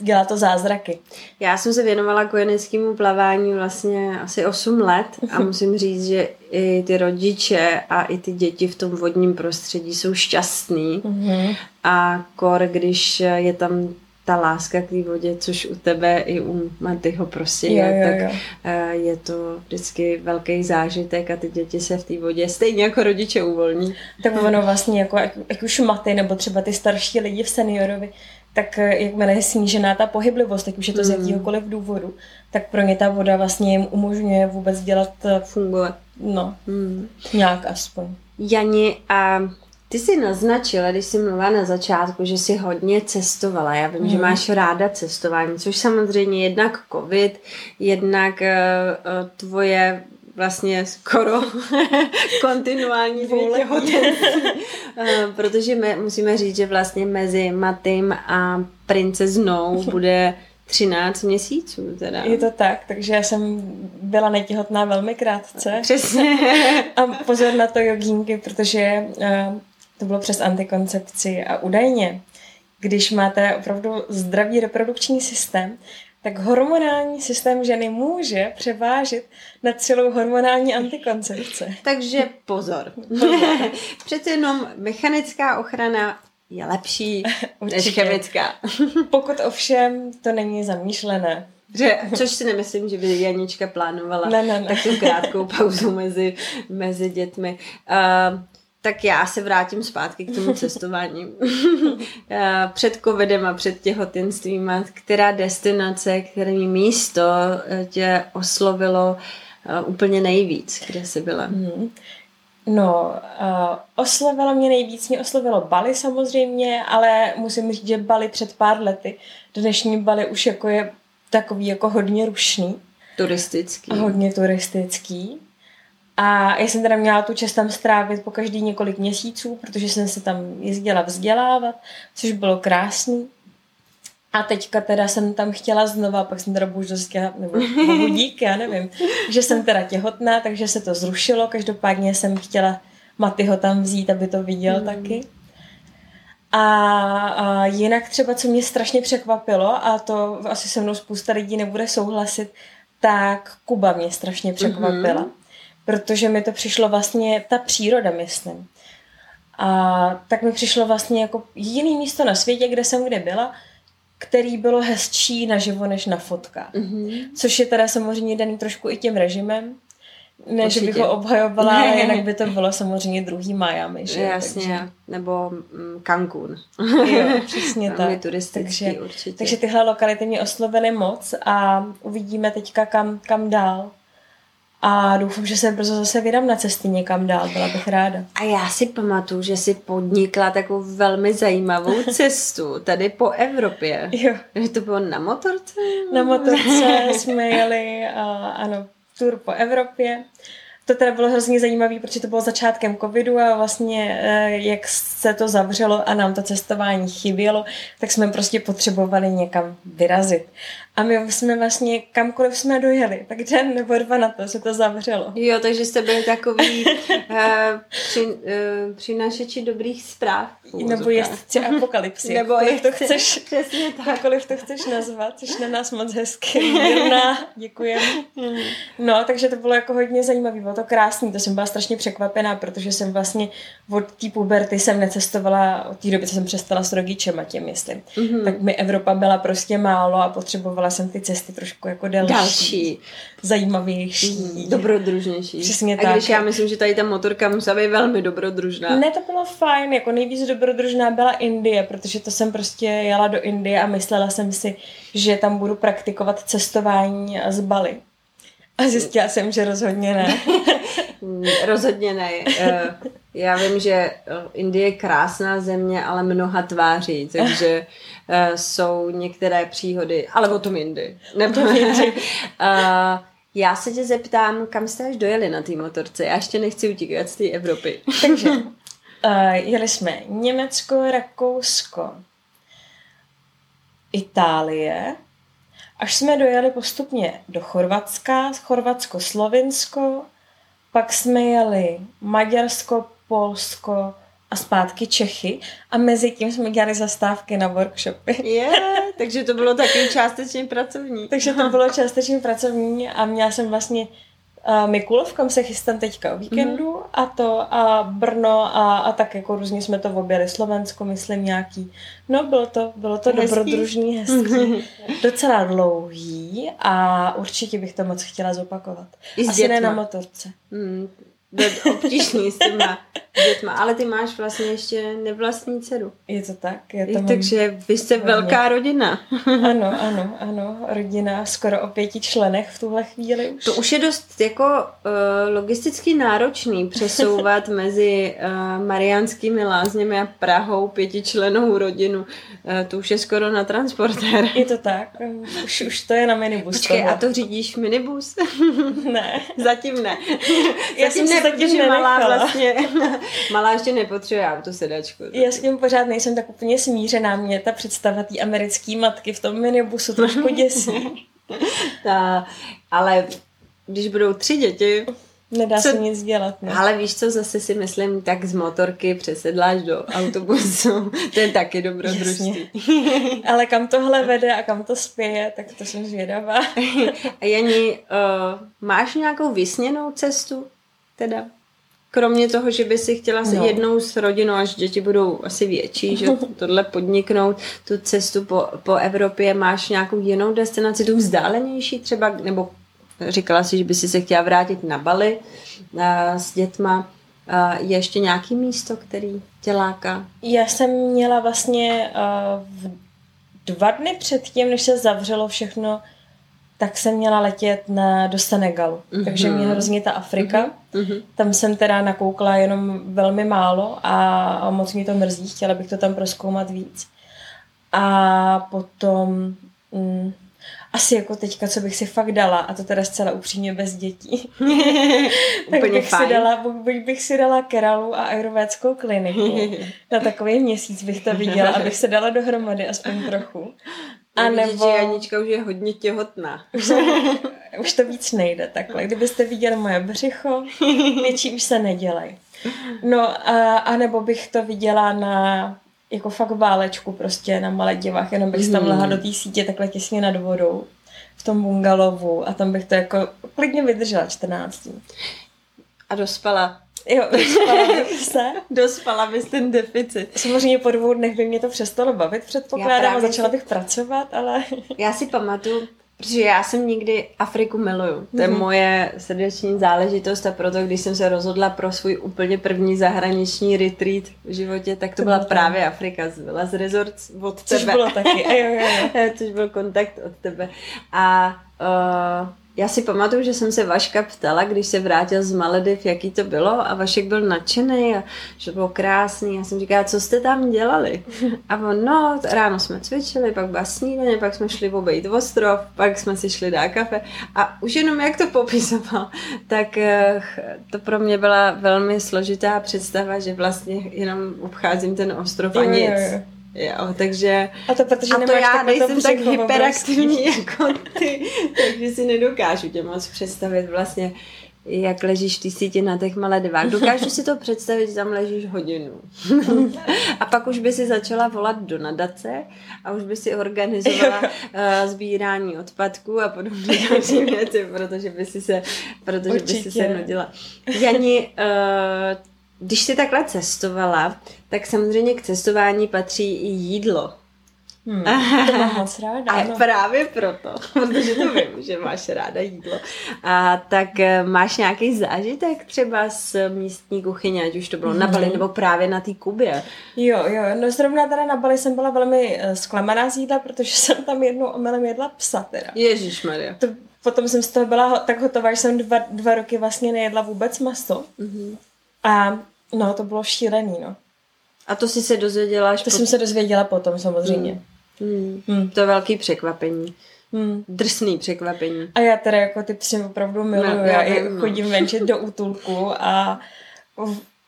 dělá to zázraky.
Já jsem se věnovala kojeneckému plavání vlastně asi 8 let a musím říct, že i ty rodiče a i ty děti v tom vodním prostředí jsou šťastný mm-hmm. a kor, když je tam ta láska k té vodě, což u tebe i u Matyho prostě je, jo, jo, jo. tak eh, je to vždycky velký zážitek a ty děti se v té vodě stejně jako rodiče uvolní.
Tak ono vlastně, jako, jak, jak už Maty nebo třeba ty starší lidi v seniorovi, tak eh, jakmile je snížená ta pohyblivost, tak už je to z mm. jakýhokoliv důvodu, tak pro ně ta voda vlastně jim umožňuje vůbec dělat...
Eh, Fungovat.
No, mm. nějak aspoň.
Jani, a ty jsi naznačila, když jsi mluvila na začátku, že jsi hodně cestovala. Já vím, mm. že máš ráda cestování, což samozřejmě jednak covid, jednak uh, tvoje vlastně skoro kontinuální těhotenství. Eh, protože my musíme říct, že vlastně mezi Matým a princeznou bude 13 měsíců teda.
Je to tak, takže já jsem byla netěhotná velmi krátce.
Přesně.
a pozor na to jogínky, protože uh, to bylo přes antikoncepci a údajně, když máte opravdu zdravý reprodukční systém, tak hormonální systém ženy může převážit na celou hormonální antikoncepce.
Takže pozor. Přece jenom mechanická ochrana je lepší než chemická.
Pokud ovšem to není zamýšlené.
Že, což si nemyslím, že by Janička plánovala
ne, ne, ne.
tak tu krátkou pauzu mezi, mezi dětmi. Uh, tak já se vrátím zpátky k tomu cestování. Eh, před covidem a před těhotenstvím, která destinace, které místo eh, tě oslovilo eh, úplně nejvíc, kde jsi byla? Hmm.
No, uh, oslovilo mě nejvíc, mě oslovilo Bali samozřejmě, ale musím říct, že Bali před pár lety, dnešní Bali už jako je takový jako hodně rušný.
Turistický.
A hodně turistický. A já jsem teda měla tu čest tam strávit po každý několik měsíců, protože jsem se tam jezdila vzdělávat, což bylo krásný. A teďka teda jsem tam chtěla znova, pak jsem teda bohužel nebo bohu dík, já nevím, že jsem teda těhotná, takže se to zrušilo. Každopádně jsem chtěla Matyho tam vzít, aby to viděl mm. taky. A, a jinak třeba, co mě strašně překvapilo, a to asi se mnou spousta lidí nebude souhlasit, tak Kuba mě strašně překvapila. Mm-hmm protože mi to přišlo vlastně ta příroda, myslím. A tak mi přišlo vlastně jako jediný místo na světě, kde jsem kde byla, který bylo hezčí naživo než na fotkách. Mm-hmm. Což je teda samozřejmě daný trošku i tím režimem. Ne, Určitě. že bych ho obhajovala, ale jinak by to bylo samozřejmě druhý Miami. Že?
Jasně, takže... nebo mm, Cancún.
Jo, přesně tak.
takže, určitě.
takže tyhle lokality mě oslovily moc a uvidíme teďka kam, kam dál. A doufám, že se brzo zase vydám na cesty někam dál, byla bych ráda.
A já si pamatuju, že si podnikla takovou velmi zajímavou cestu tady po Evropě.
Jo.
Že to bylo na motorce?
Na motorce jsme jeli, a, ano, tur po Evropě to teda bylo hrozně zajímavé, protože to bylo začátkem covidu a vlastně eh, jak se to zavřelo a nám to cestování chybělo, tak jsme prostě potřebovali někam vyrazit. A my jsme vlastně kamkoliv jsme dojeli, tak den nebo dva na to se to zavřelo.
Jo, takže jste byli takový uh, při, uh, přinašeči dobrých zpráv.
Nebo jezdci apokalypsy. nebo jakkoliv to chceš,
přesně tak.
Jakkoliv to chceš nazvat, což na nás moc hezky. Jirna, děkujeme. Hmm. No, takže to bylo jako hodně zajímavé, to krásný, to jsem byla strašně překvapená, protože jsem vlastně od té puberty jsem necestovala od té doby, co jsem přestala s rodičem a tím, myslím. Mm-hmm. Tak mi Evropa byla prostě málo a potřebovala jsem ty cesty trošku jako delší.
Další.
Zajímavější.
Mm, dobrodružnější.
Přesně
a
tak.
když já myslím, že tady ta motorka musela být velmi dobrodružná.
Ne, to bylo fajn, jako nejvíc dobrodružná byla Indie, protože to jsem prostě jela do Indie a myslela jsem si, že tam budu praktikovat cestování z Bali. A zjistila jsem, že rozhodně ne.
rozhodně ne. Eh, já vím, že eh, Indie je krásná země, ale mnoha tváří, takže uh, jsou některé příhody, ale o tom jindy.
Nebo
Já se tě zeptám, kam jste až dojeli na té motorce? Já ještě nechci utíkat z té Evropy.
Takže uh, jeli jsme Německo, Rakousko, Itálie, až jsme dojeli postupně do Chorvatska, Chorvatsko, Slovinsko, pak jsme jeli Maďarsko, Polsko, a zpátky Čechy a mezi tím jsme dělali zastávky na workshopy.
Je, yeah, takže to bylo taky částečně pracovní.
takže to bylo částečně pracovní a měla jsem vlastně Mikulov, kam se chystám teďka o víkendu mm-hmm. a to a Brno a, a tak jako různě jsme to objeli, Slovensko myslím nějaký. No bylo to, bylo to hezký. dobrodružný, hezký, docela dlouhý a určitě bych to moc chtěla zopakovat.
I
Asi ne na motorce.
Mm, obtížný s těma dětma, ale ty máš vlastně ještě nevlastní dceru.
Je to tak? Je
to takže vy jste hodně. velká rodina.
ano, ano, ano, rodina skoro o pěti členech v tuhle chvíli už.
To už je dost jako uh, logisticky náročný přesouvat mezi uh, Mariánskými lázněmi a Prahou pětičlenou rodinu. Uh, to už je skoro na transportér.
Je to tak? Už, už to je na minibus.
Počkej, toho. a to řídíš minibus?
ne.
Zatím ne.
Já Zatím jsem ne, protože
malá vlastně Malá ještě nepotřebuje autosedačku.
Já s tím pořád nejsem tak úplně smířená. Mě ta představa té americké matky v tom minibusu trošku děsí.
ta, ale když budou tři děti,
Nedá co? se nic dělat. Ne?
Ale víš co, zase si myslím, tak z motorky přesedláš do autobusu. to je taky dobrodružství.
Ale kam tohle vede a kam to spěje, tak to jsem zvědavá.
Jani, uh, máš nějakou vysněnou cestu? Teda? kromě toho, že by si chtěla no. jednou s rodinou, až děti budou asi větší, že tohle podniknout, tu cestu po, po Evropě, máš nějakou jinou destinaci, tu vzdálenější třeba, nebo říkala si, že by si se chtěla vrátit na Bali uh, s dětma. Uh, je ještě nějaký místo, který tě láká?
Já jsem měla vlastně uh, v dva dny předtím, než se zavřelo všechno, tak jsem měla letět na, do Senegalu. Mm-hmm. Takže mě hrozně ta Afrika. Mm-hmm. Tam jsem teda nakoukla jenom velmi málo a, a moc mě to mrzí. Chtěla bych to tam proskoumat víc. A potom... Mm, asi jako teďka, co bych si fakt dala, a to teda zcela upřímně bez dětí. tak bych fajn. si dala, buď bych si dala Keralu a ayurvédskou kliniku. Na takový měsíc bych to viděla, abych se dala dohromady aspoň trochu.
A nebo... že Janička už je hodně těhotná.
Už, už to víc nejde takhle. Kdybyste viděli moje břicho, větší už se nedělej. No a, a nebo bych to viděla na jako fakt válečku prostě na malé divách, jenom bych tam lehla do té sítě takhle těsně nad vodou v tom bungalovu a tam bych to jako klidně vydržela 14 dní.
A dospala.
Jo, dospala bych se.
dospala bys ten deficit.
Samozřejmě po dvou dnech by mě to přestalo bavit, předpokládám, a začala bych pracovat, ale...
Já si pamatuju, Protože já jsem nikdy Afriku miluju. To je mm-hmm. moje srdeční záležitost a proto, když jsem se rozhodla pro svůj úplně první zahraniční retreat v životě, tak to, to byla právě Afrika. Byla z resort od
Což
tebe.
bylo taky. A jo, jo,
jo. Což byl kontakt od tebe. A uh, já si pamatuju, že jsem se Vaška ptala, když se vrátil z Malediv, jaký to bylo a Vašek byl nadšený a že bylo krásný. Já jsem říkala, co jste tam dělali? A on, no, ráno jsme cvičili, pak byla snídaně, pak jsme šli obejít ostrov, pak jsme si šli dát kafe a už jenom jak to popisoval, tak eh, to pro mě byla velmi složitá představa, že vlastně jenom obcházím ten ostrov a nic. Jo, jo, jo. Jo, takže...
A to protože a
to já nejsem tak hyperaktivní jako ty, takže si nedokážu tě moc představit vlastně, jak ležíš ty sítě na těch Maledivách. Dokážu si to představit, že tam ležíš hodinu. a pak už by si začala volat do nadace a už by si organizovala uh, sbírání odpadků a podobné další věci, protože by si se, protože by si se nudila. Jani, uh, když jsi takhle cestovala, tak samozřejmě k cestování patří i jídlo.
Hmm, to mám moc ráda.
A no. právě proto, protože to vím, že máš ráda jídlo. A tak eh, máš nějaký zážitek třeba z místní kuchyně, ať už to bylo hmm. na Bali nebo právě na té Kubě?
Jo, jo, no zrovna teda na Bali jsem byla velmi uh, zklamaná z jídla, protože jsem tam jednou omylem jedla psa teda.
Ježišmarja.
To, potom jsem z toho byla tak hotová, že jsem dva, dva roky vlastně nejedla vůbec maso. Mm-hmm. A no, to bylo šílený, no.
A to si se dozvěděla až
To po... jsem se dozvěděla potom samozřejmě.
Hmm. Hmm. Hmm. To je velký překvapení. hmm. drsný překvapení.
A já teda jako ty psy opravdu miluju. No, já, já no. chodím venčit do útulku a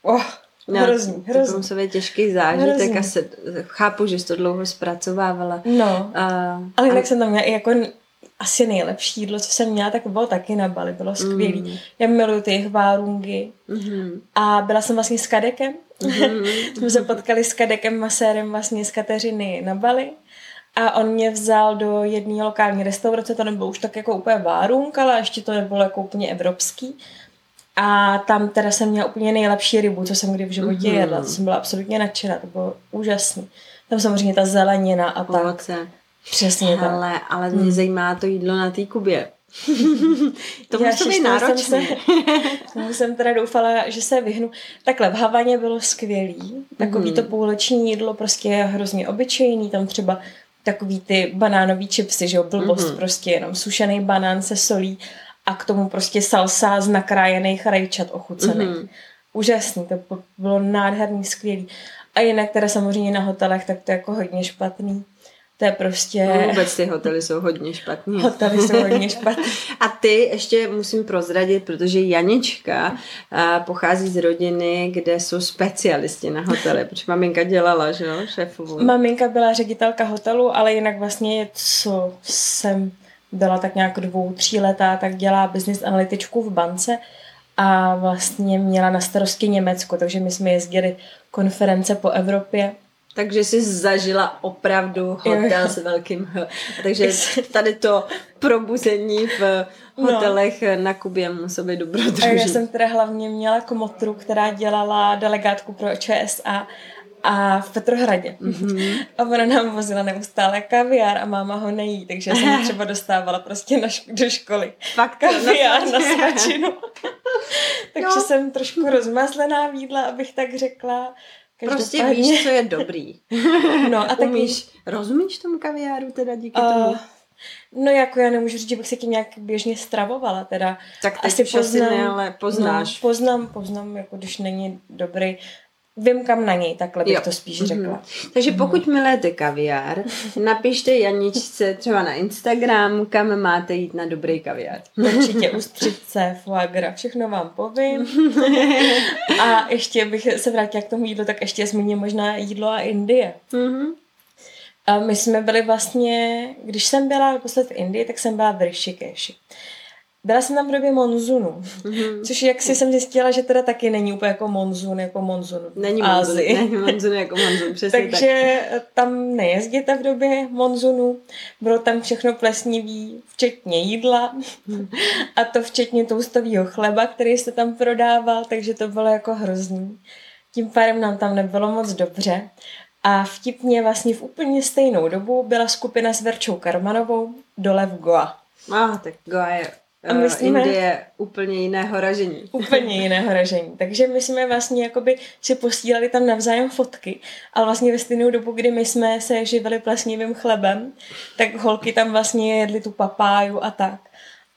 oh, No, hrozný, hrozný.
To musel být těžký zážitek a se, chápu, že jsi to dlouho zpracovávala.
No, a, ale jinak a... jsem tam měla i jako asi nejlepší jídlo, co jsem měla, tak bylo taky na Bali, bylo skvělý. Mm. Já miluji ty hvárungy mm-hmm. a byla jsem vlastně s Kadekem. Mm-hmm. jsme se potkali s Kadekem Masérem vlastně z Kateřiny na Bali a on mě vzal do jedné lokální restaurace, to nebylo už tak jako úplně várunk, ale ještě to nebylo jako úplně evropský. A tam teda jsem měla úplně nejlepší rybu, co jsem kdy v životě mm-hmm. jedla. To jsem byla absolutně nadšená, to bylo úžasný. Tam samozřejmě ta zelenina a tak. Ovoce. Přesně
tak. ale mě hmm. zajímá to jídlo na té Kubě. to musí být náročné.
Jsem, jsem teda doufala, že se vyhnu. Takhle, v Havaně bylo skvělý. Takový mm. to půleční jídlo prostě je hrozně obyčejný. Tam třeba takový ty banánový čipsy, že jo, blbost mm-hmm. prostě, jenom sušený banán se solí a k tomu prostě salsa z nakrájených rajčat ochucených. Mm-hmm. Úžasný, to bylo nádherný, skvělý. A jinak teda samozřejmě na hotelech, tak to je jako hodně špatný. To je prostě...
No, vůbec ty hotely jsou hodně špatný.
Hotely jsou hodně špatný.
A ty ještě musím prozradit, protože Janička pochází z rodiny, kde jsou specialisti na hotely, protože maminka dělala, že jo, šéfovou.
Maminka byla ředitelka hotelu, ale jinak vlastně, co jsem byla tak nějak dvou, tří letá, tak dělá business analytičku v bance a vlastně měla na starosti Německo, takže my jsme jezdili konference po Evropě
takže jsi zažila opravdu hotel jo. s velkým H. Takže tady to probuzení v no. hotelech no. na Kubě muselo být dobrodruží. A
já jsem teda hlavně měla komotru, která dělala delegátku pro ČSA a v Petrohradě. Mm-hmm. A ona nám vozila neustále kaviár a máma ho nejí, takže jsem třeba dostávala prostě na šk- do školy
Fakt
kaviár na svačinu. takže no. jsem trošku rozmazlená výdla, abych tak řekla.
Prostě víš, co je dobrý. No a tak Umíš, rozumíš tomu kaviáru teda díky uh, tomu?
No jako já nemůžu říct, že bych se tím nějak běžně stravovala, teda.
Tak asi poznám, ne, ale poznáš.
No, poznám, poznám, jako když není dobrý vím kam na něj, takhle bych jo. to spíš řekla. Mm-hmm.
Takže pokud milujete kaviár, napište Janičce třeba na Instagram, kam máte jít na dobrý kaviár.
Určitě ústřice, foie gras, všechno vám povím. a ještě bych se vrátila k tomu jídlu, tak ještě zmíním možná jídlo a Indie. Mm-hmm. A my jsme byli vlastně, když jsem byla naposled v Indii, tak jsem byla v Rishikeshi. Byla jsem tam v době monzunu, mm-hmm. což jak si jsem zjistila, že teda taky není úplně jako monzun, jako monzun
Není monzun, není monzun jako monzun, přesně
Takže tak. tam nejezděte v době monzunu, bylo tam všechno plesnivý, včetně jídla mm. a to včetně toustového chleba, který se tam prodával, takže to bylo jako hrozný. Tím pádem nám tam nebylo moc dobře. A vtipně vlastně v úplně stejnou dobu byla skupina s Verčou Karmanovou dole v Goa.
Ah, tak Goa je a my jsme, Indie úplně jiného ražení.
Úplně jiného ražení. Takže my jsme vlastně jakoby si posílali tam navzájem fotky, ale vlastně ve stejnou dobu, kdy my jsme se živili plesnivým chlebem, tak holky tam vlastně jedly tu papáju a tak.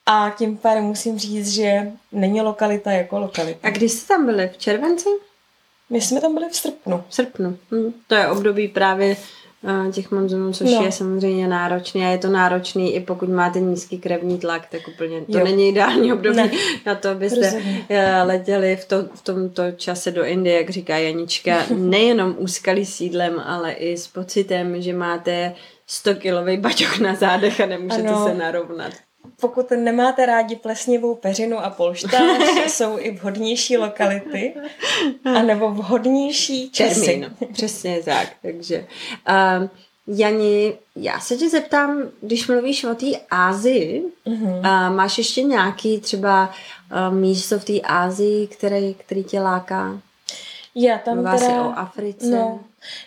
A tím pádem musím říct, že není lokalita jako lokalita.
A když jste tam byli? V červenci?
My jsme tam byli v srpnu.
V srpnu. Hm. To je období právě těch monzunů, což no. je samozřejmě náročný a je to náročný i pokud máte nízký krevní tlak, tak úplně to jo. není ideální období ne. na to, abyste Rozumím. Eh, letěli v, to, v tomto čase do Indie, jak říká Janička, nejenom úskalý sídlem, ale i s pocitem, že máte 100 kilový baťok na zádech a nemůžete ano. se narovnat
pokud nemáte rádi plesnivou peřinu a polštář, jsou i vhodnější lokality, anebo vhodnější časy. Termín,
přesně tak. Takže uh, Jani, já se tě zeptám, když mluvíš o té Ázii, uh-huh. uh, máš ještě nějaký třeba uh, místo v té Ázii, který, který tě láká?
Já tam Mluvá teda...
o Africe, no,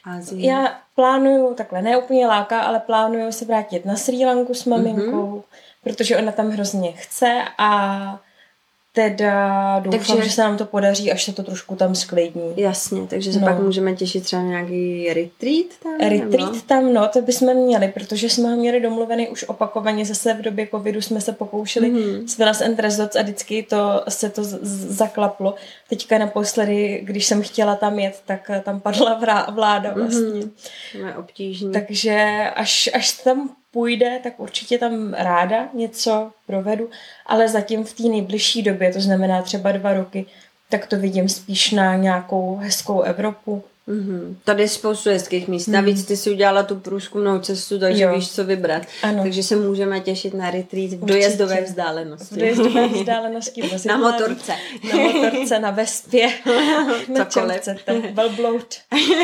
Ázii. Já plánuju, takhle ne úplně láká, ale plánuju se vrátit na Sri Lanku s maminkou. Uh-huh protože ona tam hrozně chce a teda doufám, takže, že se nám to podaří, až se to trošku tam sklidní.
Jasně, takže se no. pak můžeme těšit třeba nějaký retreat tam?
Retreat nebo? tam, no, to bychom měli, protože jsme ho měli domluvený už opakovaně, zase v době covidu jsme se pokoušeli mm-hmm. s Villas and Resorts a vždycky to, se to z- zaklaplo. Teďka naposledy, když jsem chtěla tam jet, tak tam padla vláda vlastně. Mm-hmm.
To je obtížný.
Takže až, až tam půjde, tak určitě tam ráda něco provedu, ale zatím v té nejbližší době, to znamená třeba dva roky, tak to vidím spíš na nějakou hezkou Evropu,
Mm-hmm. Tady je spoustu hezkých míst. Mm. Navíc ty si udělala tu průzkumnou cestu, takže jo. víš, co vybrat. Ano. Takže se můžeme těšit na retreat v dojezdové vzdálenosti.
V dojezdové vzdálenosti.
na motorce.
Na motorce, na vespě. na čem chcete. Velbloud.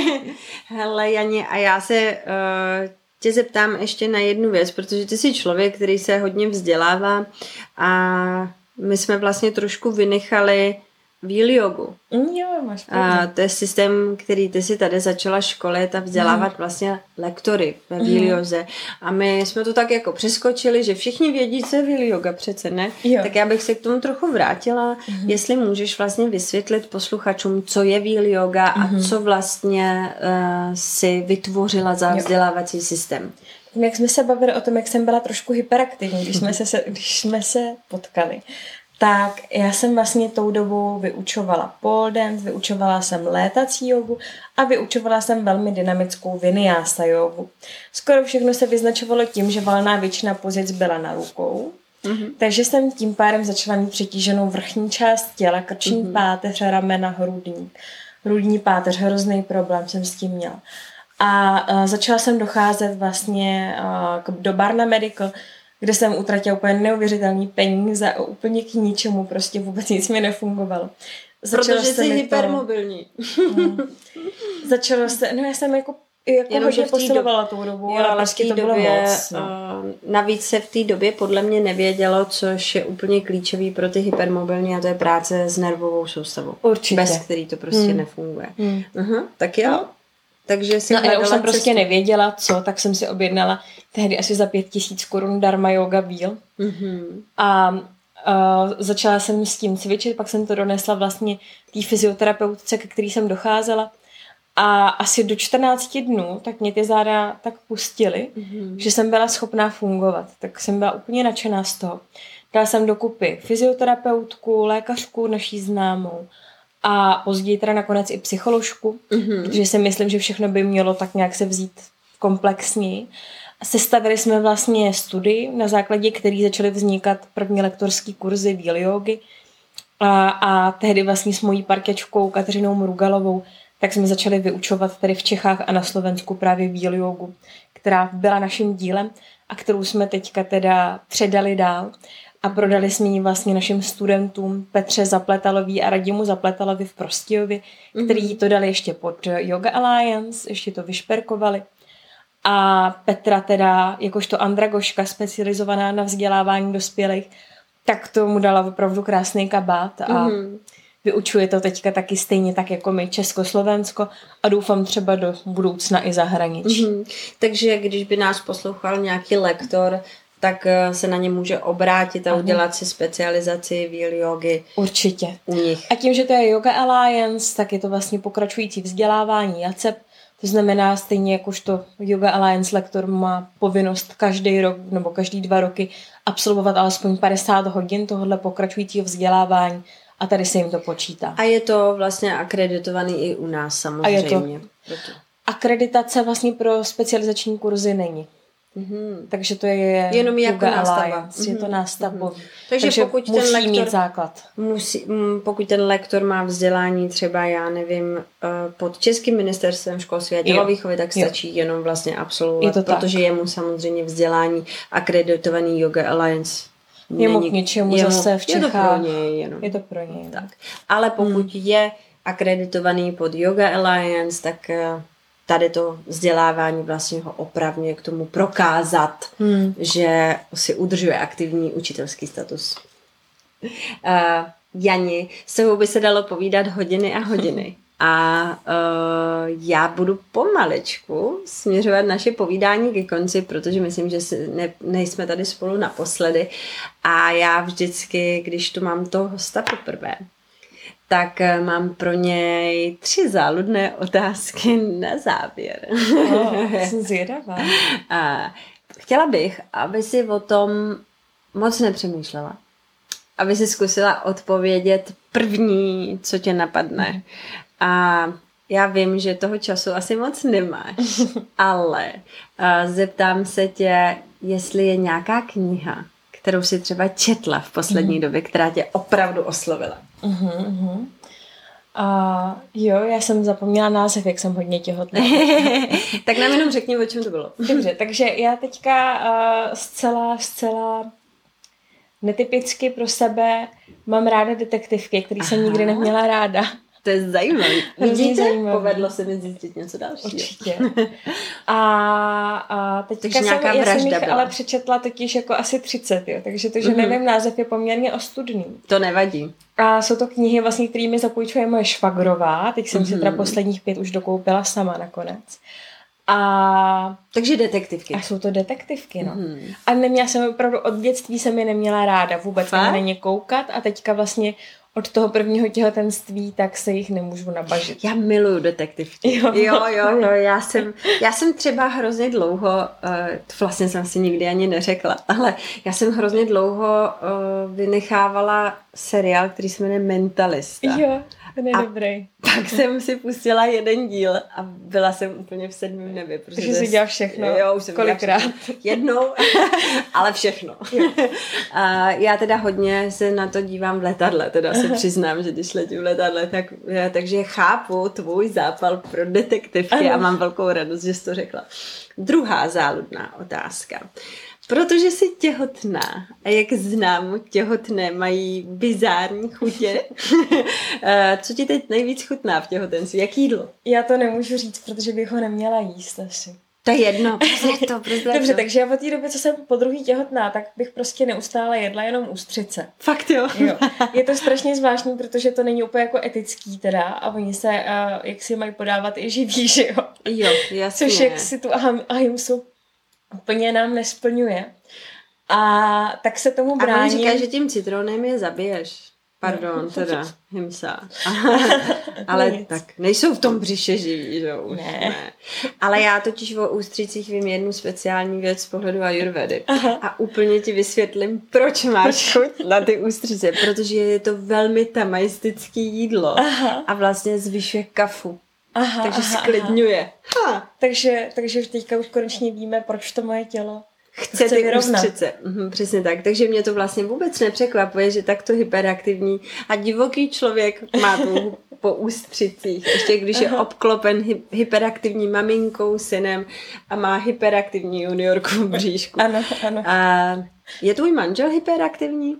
Hele, Janě, a já se uh, tě zeptám ještě na jednu věc, protože ty jsi člověk, který se hodně vzdělává a my jsme vlastně trošku vynechali Wheel jogu.
Mm, jo, máš
a to je systém, který ty si tady začala školit a vzdělávat mm. vlastně lektory ve Wheel mm. A my jsme to tak jako přeskočili, že všichni vědí, co je Wheel yoga, přece ne? Jo. Tak já bych se k tomu trochu vrátila, mm. jestli můžeš vlastně vysvětlit posluchačům, co je Wheel yoga mm. a mhm. co vlastně uh, si vytvořila za vzdělávací jo. systém.
Jak jsme se bavili o tom, jak jsem byla trošku hyperaktivní, když jsme se, když jsme se potkali, tak já jsem vlastně tou dobou vyučovala pole dance, vyučovala jsem létací jogu a vyučovala jsem velmi dynamickou vinyasa jogu. Skoro všechno se vyznačovalo tím, že valná většina pozic byla na rukou, Mm-hmm. Takže jsem tím pádem začala mít přetíženou vrchní část těla, krční mm-hmm. páteř, ramena, hrudník. Hrudní páteř, hrozný problém jsem s tím měla. A uh, začala jsem docházet vlastně uh, do Barna Medical, kde jsem utratila úplně neuvěřitelný peníze a úplně k ničemu, prostě vůbec nic mi nefungovalo.
Začalo Protože jsi hypermobilní.
To, hmm. Začalo se, no já jsem jako jako Jenom, hodně posilovala tou dobu, jo, ale prostě to bylo době, moc. No.
Uh, navíc se v té době podle mě nevědělo, což je úplně klíčový pro ty hypermobilní a to je práce s nervovou soustavou.
Určitě.
Bez který to prostě hmm. nefunguje. Hmm. Uh-huh, tak jo. Takže si
no, já už jsem prostě nevěděla, co, tak jsem si objednala tehdy asi za pět tisíc korun darma yoga wheel. Mm-hmm. A uh, začala jsem s tím cvičit, pak jsem to donesla vlastně té fyzioterapeutce, ke který jsem docházela. A asi do 14 dnů tak mě ty záda tak pustily, mm-hmm. že jsem byla schopná fungovat. Tak jsem byla úplně nadšená z toho. Dala jsem dokupy fyzioterapeutku, lékařku naší známou a později teda nakonec i psycholožku, mm-hmm. protože si myslím, že všechno by mělo tak nějak se vzít komplexněji. Sestavili jsme vlastně studii, na základě který začaly vznikat první lektorský kurzy Bíl jogy. A, a tehdy vlastně s mojí parkečkou Kateřinou Mrugalovou tak jsme začali vyučovat tady v Čechách a na Slovensku právě Bíl jogu, která byla naším dílem a kterou jsme teďka teda předali dál a prodali jsme ji vlastně našim studentům Petře Zapletalový a Radimu Zapletalovi v Prostějově, mm-hmm. který to dali ještě pod Yoga Alliance, ještě to vyšperkovali. A Petra teda, jakožto andragoška specializovaná na vzdělávání dospělých, tak tomu dala opravdu krásný kabát a mm-hmm. vyučuje to teďka taky stejně tak jako my Československo a doufám třeba do budoucna i zahraničí. Mm-hmm.
Takže když by nás poslouchal nějaký lektor, tak eh, se na ně může obrátit a udělat si specializaci v jogy.
Určitě.
U nich.
A tím, že to je Yoga Alliance, tak je to vlastně pokračující vzdělávání JACEP. To znamená, stejně jakožto Yoga Alliance lektor má povinnost každý rok nebo každý dva roky absolvovat alespoň 50 hodin tohohle pokračujícího vzdělávání a tady se jim to počítá.
A je to vlastně akreditovaný i u nás samozřejmě. A je to.
Akreditace vlastně pro specializační kurzy není. Mm-hmm. Takže to je
jenom jako nástava.
Mm-hmm. Je to mhm. nástavbo. Mm-hmm.
Takže, Takže pokud musí ten lektor,
mít základ.
Musí, m, pokud ten lektor má vzdělání třeba, já nevím, uh, pod Českým ministerstvem školství a tělovýchovy, tak stačí jo. jenom vlastně absolvovat, je to protože tak. je mu samozřejmě vzdělání akreditovaný Yoga Alliance
je mu k něčemu jemu, zase v Čechách.
Je to pro něj jenom.
Je to pro něj.
Tak. Ale pokud hmm. je akreditovaný pod Yoga Alliance, tak uh, tady to vzdělávání vlastně ho opravňuje k tomu prokázat, hmm. že si udržuje aktivní učitelský status. Uh, Jani, s tebou by se dalo povídat hodiny a hodiny. A uh, já budu pomalečku směřovat naše povídání ke konci, protože myslím, že si ne, nejsme tady spolu naposledy. A já vždycky, když tu mám toho hosta poprvé, tak eh, mám pro něj tři záludné otázky na závěr.
Oh, jsem zvědavá.
A chtěla bych, aby si o tom moc nepřemýšlela. Aby si zkusila odpovědět první, co tě napadne. A já vím, že toho času asi moc nemáš, ale uh, zeptám se tě, jestli je nějaká kniha, kterou si třeba četla v poslední mm. době, která tě opravdu oslovila.
Uh-huh. A jo, já jsem zapomněla název, jak jsem hodně těhotná.
tak nám jenom řekni, o čem to bylo.
Dobře, takže já teďka uh, zcela, zcela netypicky pro sebe mám ráda detektivky, který jsem nikdy neměla ráda.
To je zajímavé. Vidíte? Zajímavý. Povedlo se mi zjistit něco dalšího.
Určitě. A, a teďka takže jsem, já jsem jich byla. ale přečetla totiž jako asi 30, jo, takže to, že mm-hmm. nevím název, je poměrně ostudný.
To nevadí.
A jsou to knihy, vlastně, kterými zapůjčuje moje švagrová. Teď jsem mm-hmm. si teda mhm. posledních pět už dokoupila sama nakonec. A...
Takže detektivky.
A jsou to detektivky, no. Mm. A neměla jsem opravdu od dětství jsem je neměla ráda vůbec na ně koukat a teďka vlastně od toho prvního těhotenství, tak se jich nemůžu nabažit.
Já miluju detektivky. Jo, jo, jo. jo. Já, jsem, já jsem třeba hrozně dlouho, uh, vlastně jsem si nikdy ani neřekla, ale já jsem hrozně dlouho uh, vynechávala seriál, který se jmenuje Mentalista.
Jo. Ten je a dobrý.
Pak jsem si pustila jeden díl a byla jsem úplně v sedmém nebi.
Takže jsi dělala všechno?
Jo, už jsem
Kolikrát?
Všechno. Jednou, ale všechno. a já teda hodně se na to dívám v letadle, teda se přiznám, že když letím v letadle, tak, takže chápu tvůj zápal pro detektivky ano. a mám velkou radost, že jsi to řekla. Druhá záludná otázka. Protože jsi těhotná a jak znám, těhotné mají bizární chutě. Eh, co ti teď nejvíc chutná v těhotenství? Jak jídlo?
Já to nemůžu říct, protože bych ho neměla jíst asi.
To je jedno, to,
Dobře, takže já od té doby, co jsem po druhý těhotná, tak bych prostě neustále jedla jenom ústřice.
Fakt jo?
jo. Je to strašně zvláštní, protože to není úplně jako etický teda a oni se, uh, jak si mají podávat i živí, že jo?
Jo, jasně.
Což jak si tu ahimsu úplně nám nesplňuje. A tak se tomu bráním. A on
říká, že tím citronem je zabiješ. Pardon, no. teda, himsa. Ale Nic. tak, nejsou v tom břiše živí, že už ne. ne. Ale já totiž o ústřicích vím jednu speciální věc z pohledu ajurvedy. Aha. A úplně ti vysvětlím, proč máš chuť na ty ústřice. Protože je to velmi tamaistické jídlo. Aha. A vlastně zvyšuje kafu. Aha, takže aha, sklidňuje.
Ha. Takže, takže teďka už konečně víme, proč to moje tělo
chce, chce ty ústřice. Mhm, přesně tak. Takže mě to vlastně vůbec nepřekvapuje, že takto hyperaktivní a divoký člověk má tu po ústřicích. Ještě když je obklopen hy- hyperaktivní maminkou, synem a má hyperaktivní juniorku v bříšku.
Ano, ano.
A je tvůj manžel hyperaktivní?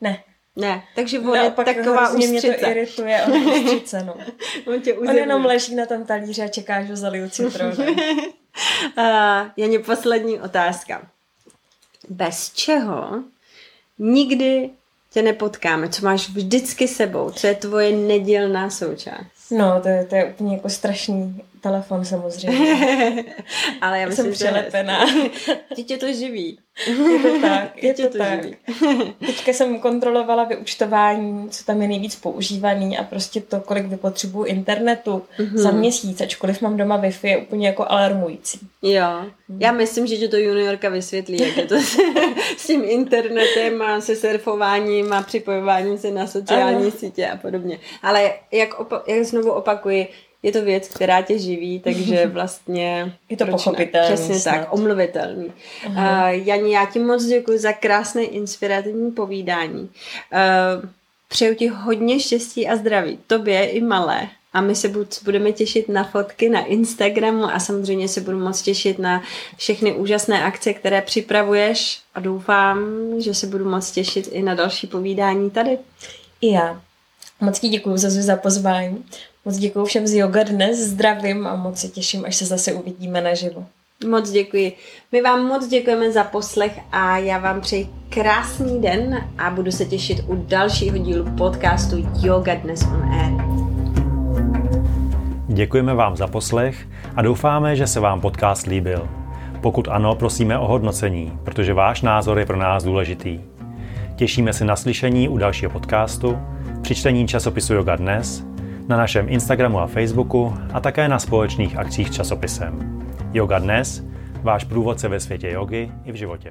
Ne.
Ne, takže on je taková ústřice.
mě to irituje, on je ústřice, no. on, tě on jenom leží na tom talíři a čeká, že zaliju citron. uh,
Janě, poslední otázka. Bez čeho nikdy tě nepotkáme, co máš vždycky sebou, co je tvoje nedílná součást?
No, to je, to je úplně jako strašný telefon samozřejmě.
Ale já myslím,
Jsem přelepená.
Ty tě to živí.
Je to tak, je to, to tak. Živí. Teďka jsem kontrolovala vyučtování, co tam je nejvíc používaný a prostě to, kolik vypotřebuju internetu mm-hmm. za měsíc, ačkoliv mám doma Wi-Fi, je úplně jako alarmující.
Jo, já myslím, že ti to juniorka vysvětlí, jak je to s, s tím internetem a se surfováním a připojováním se na sociální ano. sítě a podobně. Ale jak, opa- jak znovu opakuji, je to věc, která tě živí, takže vlastně...
Je to pochopitelné.
Přesně snad. tak, omluvitelný. Uh, Jani, já ti moc děkuji za krásné inspirativní povídání. Uh, přeju ti hodně štěstí a zdraví. Tobě i malé. A my se budeme těšit na fotky na Instagramu a samozřejmě se budu moc těšit na všechny úžasné akce, které připravuješ a doufám, že se budu moc těšit i na další povídání tady.
I já. Moc ti děkuji za, za pozvání. Moc děkuji všem z Yoga dnes, zdravím a moc se těším, až se zase uvidíme naživo.
Moc děkuji. My vám moc děkujeme za poslech a já vám přeji krásný den a budu se těšit u dalšího dílu podcastu Yoga Dnes on Air.
Děkujeme vám za poslech a doufáme, že se vám podcast líbil. Pokud ano, prosíme o hodnocení, protože váš názor je pro nás důležitý. Těšíme se na slyšení u dalšího podcastu, při čtení časopisu Yoga Dnes na našem Instagramu a Facebooku a také na společných akcích s časopisem. Yoga Dnes, váš průvodce ve světě jogy i v životě.